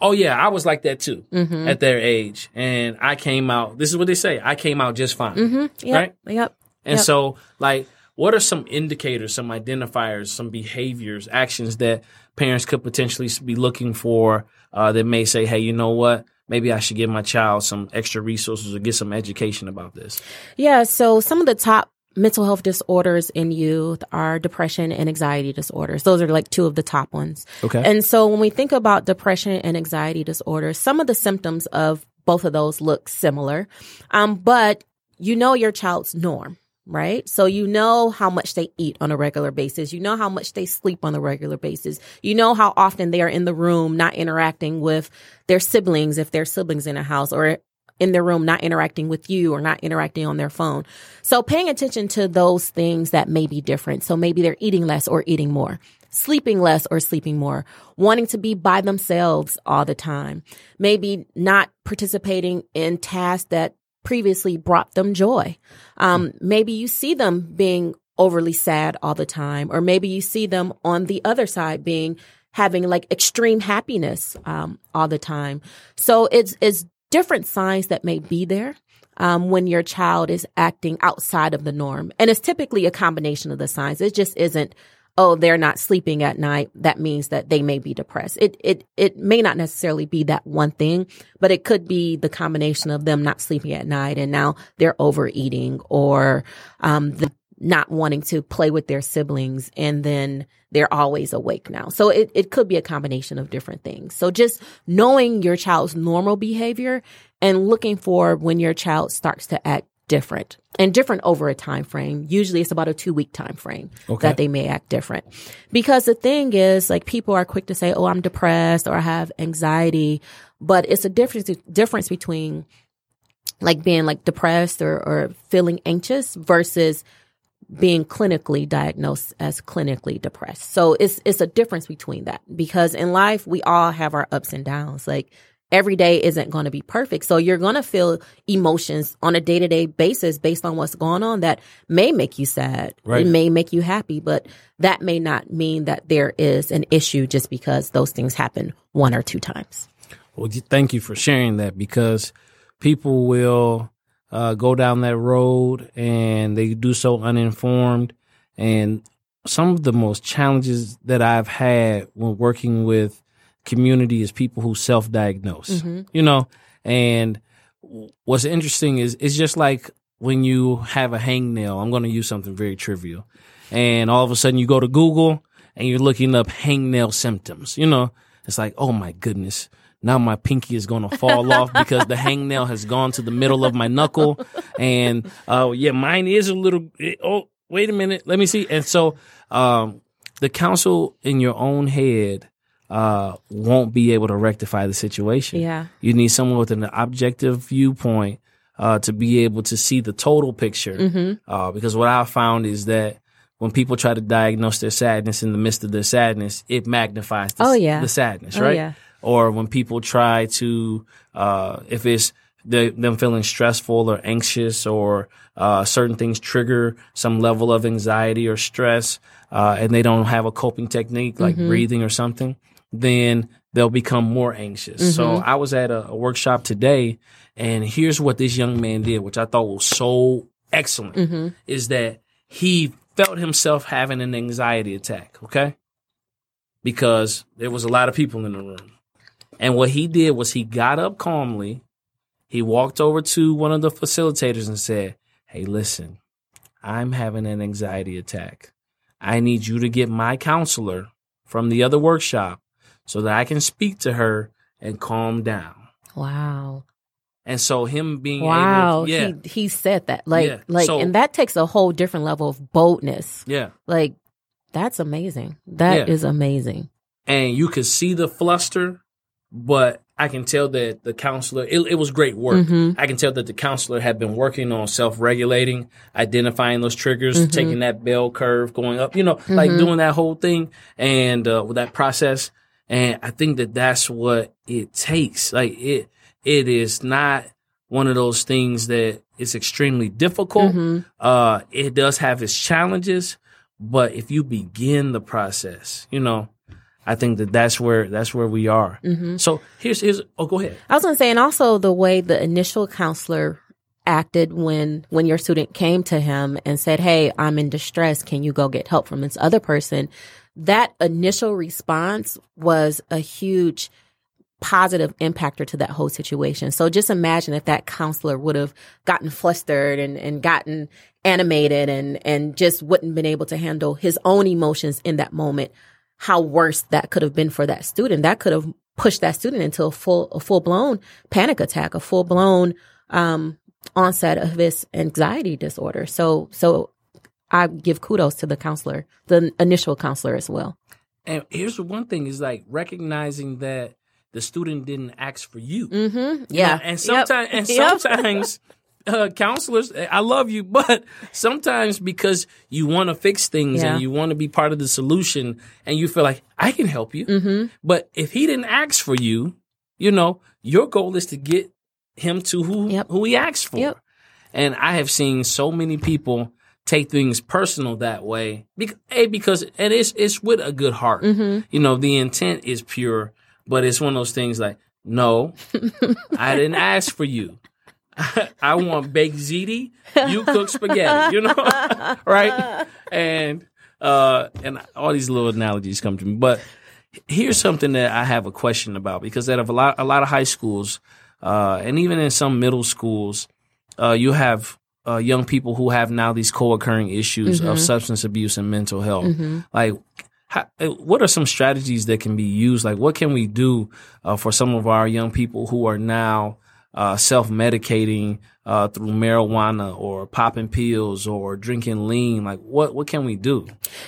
Oh yeah, I was like that too Mm-hmm. at their age, and I came out. This is what they say: I came out just fine. Mm-hmm. Yep. Right? Yep. And Yep. so, like, what are some indicators, some identifiers, some behaviors, actions that parents could potentially be looking for uh, that may say, hey, you know what? Maybe I should give my child some extra resources or get some education about this. Yeah, so some of the top mental health disorders in youth are depression and anxiety disorders. Those are like two of the top ones. Okay. And so when we think about depression and anxiety disorders, some of the symptoms of both of those look similar. Um, but you know your child's norm, right? So you know how much they eat on a regular basis. You know how much they sleep on a regular basis. You know how often they are in the room not interacting with their siblings if their siblings in a house or in their room not interacting with you or not interacting on their phone. So paying attention to those things that may be different. So maybe they're eating less or eating more, sleeping less or sleeping more, wanting to be by themselves all the time, maybe not participating in tasks that previously brought them joy. Um, maybe you see them being overly sad all the time, or maybe you see them on the other side being having like extreme happiness um, all the time. So it's it's different signs that may be there um, when your child is acting outside of the norm, and it's typically a combination of the signs. It just isn't. Oh, they're not sleeping at night. That means that they may be depressed. It it it may not necessarily be that one thing, but it could be the combination of them not sleeping at night and now they're overeating or um, the not wanting to play with their siblings and then they're always awake now. So it, it could be a combination of different things. So just knowing your child's normal behavior and looking for when your child starts to act different and different over a time frame. Usually it's about a two week time frame Okay. that they may act different. Because the thing is like people are quick to say, Oh, I'm depressed or I have anxiety, but it's a difference, difference between like being like depressed or, or feeling anxious versus being clinically diagnosed as clinically depressed. So it's it's a difference between that because in life we all have our ups and downs. Like every day isn't going to be perfect. So you're going to feel emotions on a day-to-day basis based on what's going on that may make you sad. Right. It may make you happy, but that may not mean that there is an issue just because those things happen one or two times. Well, thank you for sharing that because people will uh, go down that road and they do so uninformed. And some of the most challenges that I've had when working with community is people who self-diagnose. You know, and what's interesting is it's just like when you have a hangnail. I'm going to use something very trivial, and all of a sudden you go to Google and you're looking up hangnail symptoms. You know, it's like, oh my goodness. Now my pinky is going to fall off because the hangnail has gone to the middle of my knuckle. And, uh, yeah, mine is a little, oh, wait a minute. Let me see. And so, um, the counsel in your own head, uh, won't be able to rectify the situation. Yeah. You need someone with an objective viewpoint, uh, to be able to see the total picture. Mm-hmm. Uh, because what I found is that when people try to diagnose their sadness in the midst of their sadness, it magnifies the, Oh, yeah. the sadness, Oh, right? yeah. Or when people try to, uh, if it's the, them feeling stressful or anxious or uh, certain things trigger some level of anxiety or stress, uh, and they don't have a coping technique like Mm-hmm. breathing or something, then they'll become more anxious. So Mm-hmm. I was at a, a workshop today, and here's what this young man did, which I thought was so excellent, Mm-hmm. is that he felt himself having an anxiety attack. Okay, because there was a lot of people in the room. And what he did was he got up calmly. He walked over to one of the facilitators and said, Hey, listen, I'm having an anxiety attack. I need you to get my counselor from the other workshop so that I can speak to her and calm down. Wow. And so him being Wow. able, yeah, He he said that. Like Yeah. like So- and that takes a whole different level of boldness. yeah. Like that's amazing. That is Yeah. amazing. and you could see the fluster, but I can tell that the counselor, it, it was great work. Mhm. I can tell that the counselor had been working on self regulating, identifying those triggers, taking that bell curve, going up, you know, like doing that whole thing and uh, with that process. And I think that that's what it takes. Like it, it is not one of those things that is extremely difficult. Mhm. Uh, it does have its challenges, but if you begin the process, you know, I think that that's where that's where we are. Mm-hmm. So here's here's oh go ahead. I was going to say, and also the way the initial counselor acted when when your student came to him and said, "Hey, I'm in distress. Can you go get help from this other person?" That initial response was a huge positive impactor to that whole situation. So just imagine if that counselor would have gotten flustered and, and gotten animated and, and just wouldn't been able to handle his own emotions in that moment, how worse that could have been for that student. That could have pushed that student into a full, a full blown panic attack, a full blown, um, onset of this anxiety disorder. So, so I give kudos to the counselor, the initial counselor as well. And here's the one thing is like recognizing that the student didn't ask for you. Mm-hmm. You Yeah. know, and Yep. sometimes and Yep. sometimes uh, counselors, I love you, but sometimes because you want to fix things Yeah. and you want to be part of the solution, and you feel like I can help you. Mm-hmm. But if he didn't ask for you, you know, your goal is to get him to who Yep. who he asked for. Yep. And I have seen so many people take things personal that way. Because, a because and it's it's with a good heart. Mm-hmm. You know, the intent is pure, but it's one of those things like, no, I didn't ask for you. I want baked ziti. You cook spaghetti. You know, right? And uh, and all these little analogies come to me. But here's something that I have a question about because out of a lot a lot of high schools, uh, and even in some middle schools, uh, you have uh, young people who have now these co-occurring issues of substance abuse and mental health. Like, how, what are some strategies that can be used? Like, what can we do uh, for some of our young people who are now uh, self-medicating uh, through marijuana or popping pills or drinking lean? Like, what what can we do?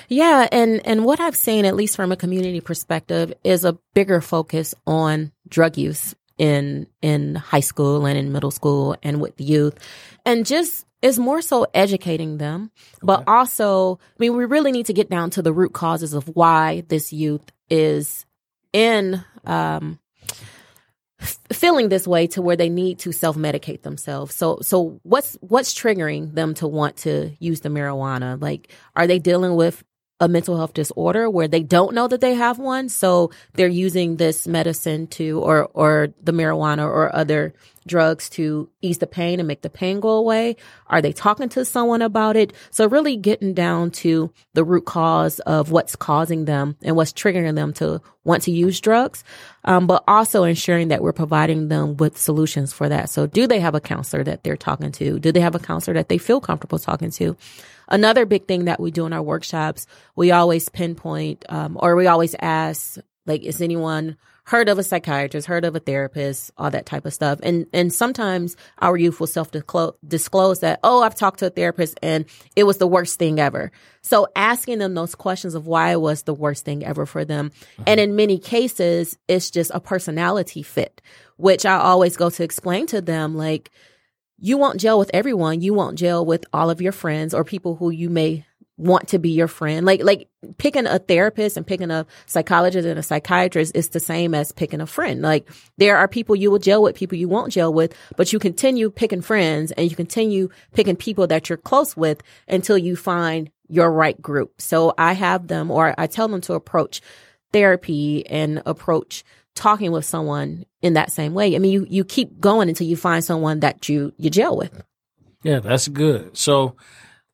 Yeah, and and what I've seen, at least from a community perspective, is a bigger focus on drug use in in high school and in middle school and with youth, and just is more so educating them, but also, I mean, we really need to get down to the root causes of why this youth is in um feeling this way to where they need to self-medicate themselves. So so what's what's triggering them to want to use the marijuana? Like are they dealing with a mental health disorder where they don't know that they have one. So they're using this medicine to or or the marijuana or other drugs to ease the pain and make the pain go away. Are they talking to someone about it? So really getting down to the root cause of what's causing them and what's triggering them to want to use drugs um, but also ensuring that we're providing them with solutions for that. So do they have a counselor that they're talking to? Do they have a counselor that they feel comfortable talking to Another big thing that we do in our workshops, we always pinpoint, um, or we always ask, like, is anyone heard of a psychiatrist, heard of a therapist, all that type of stuff. And and sometimes our youth will self disclose that, oh, I've talked to a therapist and it was the worst thing ever. So asking them those questions of why it was the worst thing ever for them. And in many cases, it's just a personality fit, which I always go to explain to them, like, you won't gel with everyone. You won't gel with all of your friends or people who you may want to be your friend. Like like picking a therapist and picking a psychologist and a psychiatrist is the same as picking a friend. Like there are people you will gel with, people you won't gel with, but you continue picking friends and you continue picking people that you're close with until you find your right group. So I have them or I tell them to approach therapy and approach talking with someone in that same way. I mean, you, you keep going until you find someone that you, you gel with. Yeah, that's good. So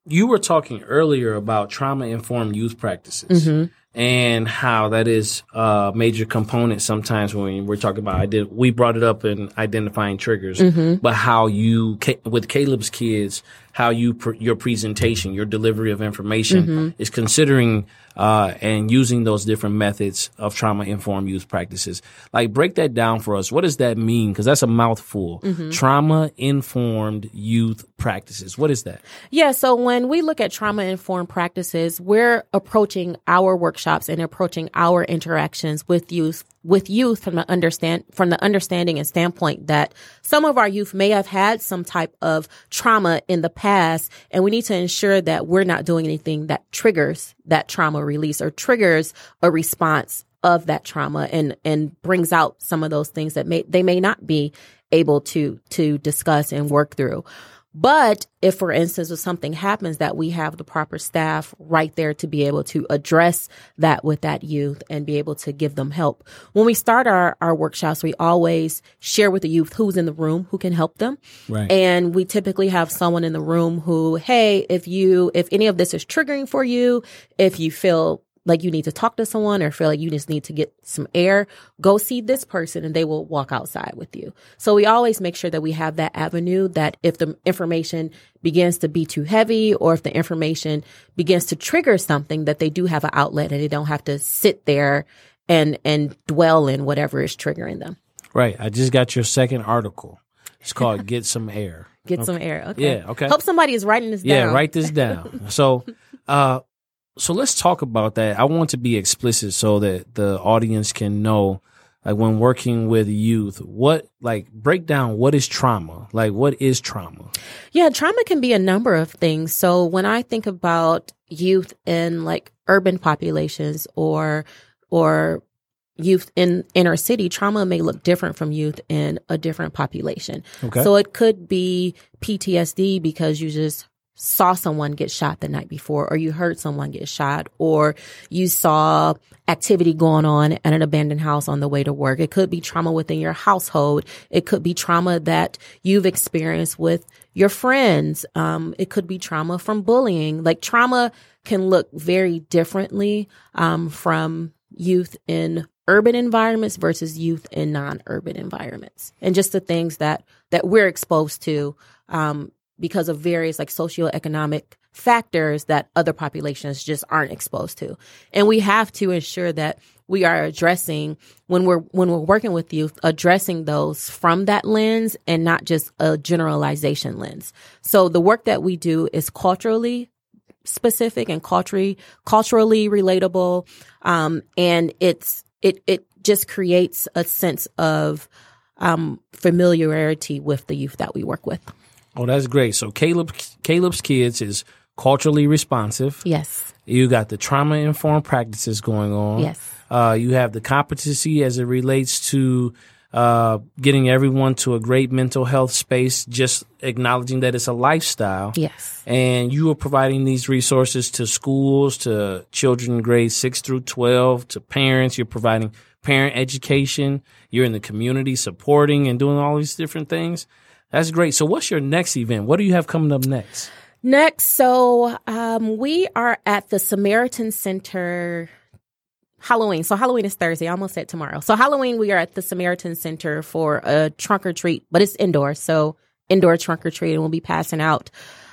you were talking earlier about trauma informed youth practices mm-hmm. and how that is a major component sometimes when we're talking about I did we brought it up in identifying triggers, mm-hmm. but how you with Caleb's kids, how you your presentation, your delivery of information mm-hmm. is considering uh, and using those different methods of trauma informed youth practices. Like break that down for us. What does that mean? Because that's a mouthful. Trauma informed youth practices. What is that? Yeah, so when we look at trauma informed practices, we're approaching our workshops and approaching our interactions with youth with youth from the understand from the understanding and standpoint that some of our youth may have had some type of trauma in the past and we need to ensure that we're not doing anything that triggers that trauma release or triggers a response of that trauma and and brings out some of those things that may they may not be able to to discuss and work through But if, for instance, if something happens, that we have the proper staff right there to be able to address that with that youth and be able to give them help. When we start our, our workshops, we always share with the youth who's in the room, who can help them. Right. And we typically have someone in the room who, hey, if you, if any of this is triggering for you, if you feel like you need to talk to someone or feel like you just need to get some air, go see this person and they will walk outside with you. So we always make sure that we have that avenue that if the information begins to be too heavy or if the information begins to trigger something that they do have an outlet and they don't have to sit there and and dwell in whatever is triggering them. Right. I just got your second article. It's called Get Some Air. Get some air. Okay. Yeah, okay. Hope somebody is writing this Yeah, down. write this down. so, uh, so let's talk about that. I want to be explicit so that the audience can know, like, when working with youth, what, like, break down what is trauma? Like, what is trauma? Yeah, trauma can be a number of things. So when I think about youth in like urban populations or or youth in inner city, trauma may look different from youth in a different population. Okay. So it could be PTSD because you just saw someone get shot the night before or you heard someone get shot or you saw activity going on at an abandoned house on the way to work. It could be trauma within your household. It could be trauma that you've experienced with your friends. Um, it could be trauma from bullying. Like trauma can look very differently um, from youth in urban environments versus youth in non-urban environments and just the things that that we're exposed to um, because of various like socioeconomic factors that other populations just aren't exposed to. And we have to ensure that we are addressing when we're when we're working with youth addressing those from that lens and not just a generalization lens. So the work that we do is culturally specific and culturally culturally relatable um, and it's it it just creates a sense of um, familiarity with the youth that we work with. Oh, that's great. So Caleb, Caleb's Kids is culturally responsive. Yes. You got the trauma informed practices going on. Yes. Uh, you have the competency as it relates to uh, getting everyone to a great mental health space, just acknowledging that it's a lifestyle. Yes. And you are providing these resources to schools, to children grades six through 12, to parents. You're providing parent education. You're in the community supporting and doing all these different things. That's great. So, what's your next event? What do you have coming up next? Next, so um, we are at the Samaritan Center Halloween. So Halloween is Thursday. I almost said tomorrow. So Halloween, we are at the Samaritan Center for a trunk or treat, but it's indoor. So indoor trunk or treat, and we'll be passing out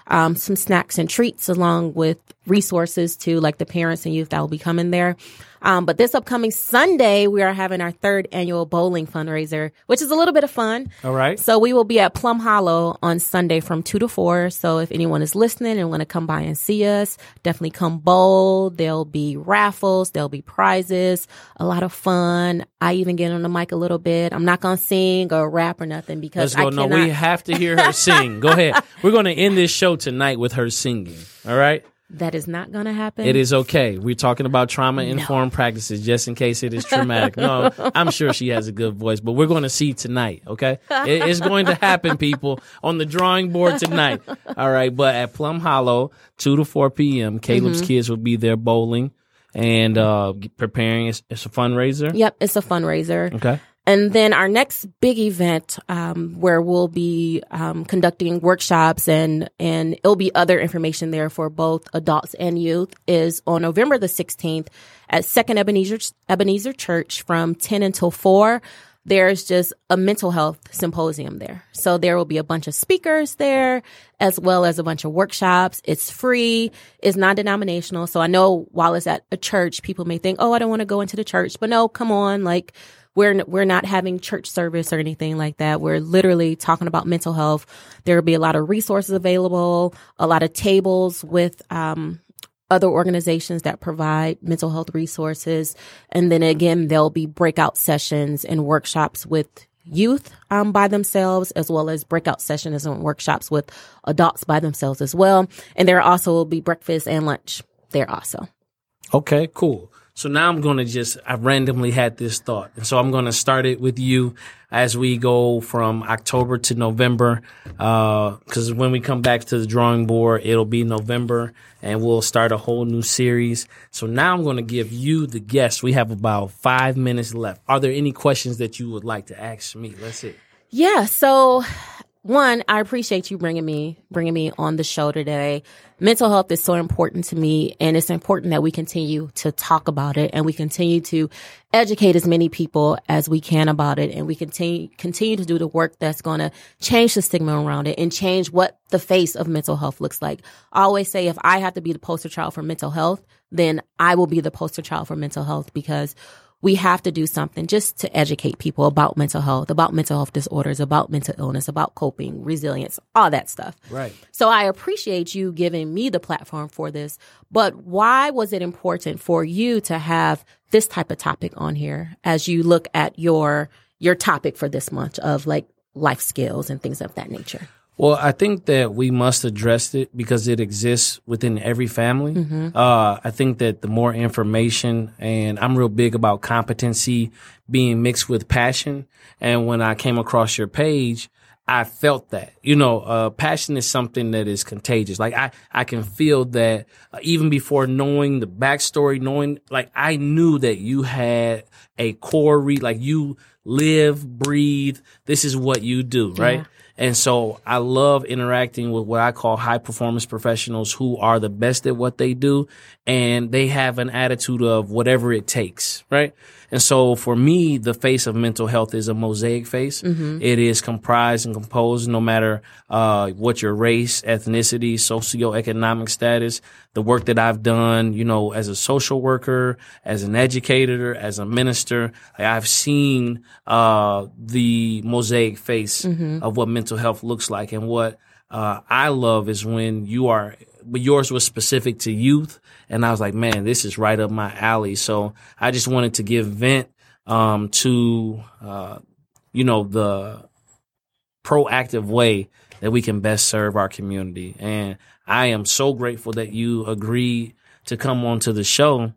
um, some snacks and treats along with resources to like the parents and youth that will be coming there. Um, but this upcoming Sunday, we are having our third annual bowling fundraiser, which is a little bit of fun. All right. So we will be at Plum Hollow on Sunday from two to four. So if anyone is listening and want to come by and see us, definitely come bowl. There'll be raffles, there'll be prizes, a lot of fun. I even get on the mic a little bit. I'm not gonna sing or rap or nothing because Let's go. I No, we have to hear her sing. Go ahead. We're going to end this show tonight with her singing. All right. That is not gonna happen. It is okay. We're talking about trauma informed practices just in case it is traumatic. No, I'm sure she has a good voice, but we're going to see tonight. Okay. It- it's going to happen, people, on the drawing board tonight. All right. But at Plum Hollow, 2 to 4 p.m., Caleb's Mm-hmm. kids will be there bowling and uh, preparing. It's, it's a fundraiser. Yep, it's a fundraiser. Okay. And then our next big event, um, where we'll be um, conducting workshops and and it'll be other information there for both adults and youth, is on November the sixteenth at Second Ebenezer Ebenezer Church from ten until four. There's just a mental health symposium there, so there will be a bunch of speakers there as well as a bunch of workshops. It's free, it's non-denominational. So I know while it's at a church, people may think, "Oh, I don't want to go into the church," but no, come on, like we're we're not having church service or anything like that. We're literally talking about mental health. There will be a lot of resources available, a lot of tables with um, other organizations that provide mental health resources, and then again there'll be breakout sessions and workshops with youth um, by themselves as well as breakout sessions and workshops with adults by themselves as well and there also will be breakfast and lunch there also Okay, cool. So now I'm going to just, I randomly had this thought. And so I'm going to start it with you as we go from October to November. Uh, cause when we come back to the drawing board, it'll be November and we'll start a whole new series. So now I'm going to give you the guest. We have about five minutes left. Are there any questions that you would like to ask me? Let's see. Yeah. So one, I appreciate you bringing me bringing me on the show today. Mental health is so important to me, and it's important that we continue to talk about it and we continue to educate as many people as we can about it, and we continue continue to do the work that's going to change the stigma around it and change what the face of mental health looks like. I always say, if I have to be the poster child for mental health, then I will be the poster child for mental health because we have to do something just to educate people about mental health, about mental health disorders, about mental illness, about coping, resilience, all that stuff. Right. So I appreciate you giving me the platform for this. But why was it important for you to have this type of topic on here as you look at your your topic for this month of like life skills and things of that nature? Well, I think that we must address it because it exists within every family. Mm-hmm. Uh, I think that the more information, and I'm real big about competency being mixed with passion. And when I came across your page, I felt that, you know, uh, passion is something that is contagious. Like I, I can feel that uh, even before knowing the backstory, knowing, like I knew that you had a core read, like you live, breathe. This is what you do, right? Yeah. And so I love interacting with what I call high performance professionals who are the best at what they do and they have an attitude of whatever it takes, right? And so for me, the face of mental health is a mosaic face. It is comprised and composed no matter uh, what your race, ethnicity, socioeconomic status, the work that I've done, you know, as a social worker, as an educator, as a minister, I've seen uh, the mosaic face of what mental health looks like. And what uh, I love is when you are, but yours was specific to youth. And I was like, man, this is right up my alley. So I just wanted to give vent um, to, uh, you know, the proactive way that we can best serve our community. And I am so grateful that you agreed to come onto the show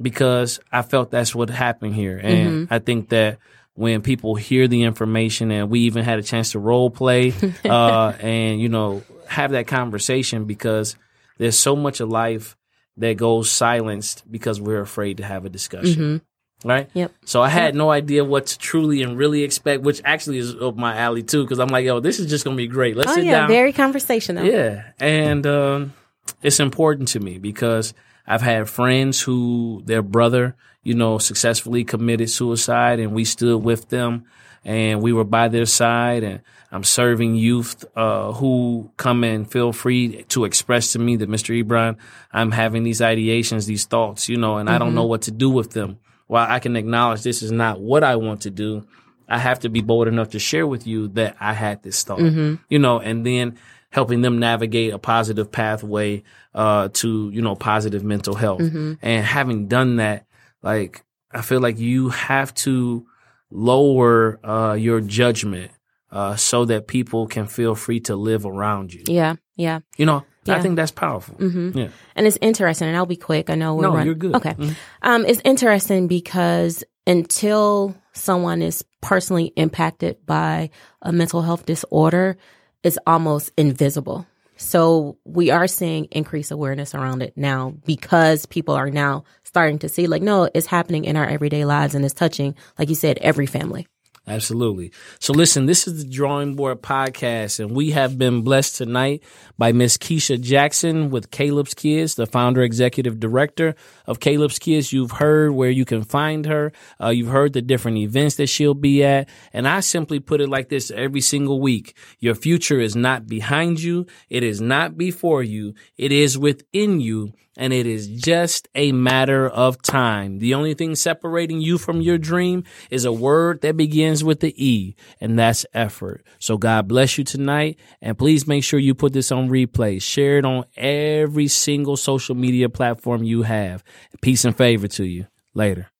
because I felt that's what happened here. And I think that when people hear the information and we even had a chance to role play uh, and, you know, have that conversation because there's so much of life that goes silenced because we're afraid to have a discussion. Right? Yep. So I had no idea what to truly and really expect, which actually is up my alley too, because I'm like, yo, this is just gonna be great. Let's Oh sit yeah, down. very conversational. Yeah, and um, it's important to me because I've had friends who their brother, you know, successfully committed suicide, and we stood with them, and we were by their side, and I'm serving youth uh, who come and feel free to express to me that Mr. Ebron, I'm having these ideations, these thoughts, you know, and I don't know what to do with them. While I can acknowledge this is not what I want to do, I have to be bold enough to share with you that I had this thought, you know, and then helping them navigate a positive pathway uh, to, you know, positive mental health. And having done that, like, I feel like you have to lower uh, your judgment uh, so that people can feel free to live around you. Yeah, yeah. You know, I think that's powerful. Yeah. And it's interesting, and I'll be quick. I know we're No, you're good. Mm-hmm. Okay. Um, it's interesting because until someone is personally impacted by a mental health disorder, it's almost invisible. So we are seeing increased awareness around it now because people are now starting to see like, no, it's happening in our everyday lives and it's touching, like you said, every family. Absolutely. So listen, this is the Drawing Board Podcast, and we have been blessed tonight by Miss Keisha Jackson with Caleb's Kids, the founder, executive director of Caleb's Kids. You've heard where you can find her. Uh, you've heard the different events that she'll be at. And I simply put it like this every single week. Your future is not behind you. It is not before you. It is within you and it is just a matter of time. The only thing separating you from your dream is a word that begins with the E, and that's effort. So God bless you tonight, and please make sure you put this on replay. Share it on every single social media platform you have. Peace and favor to you. Later.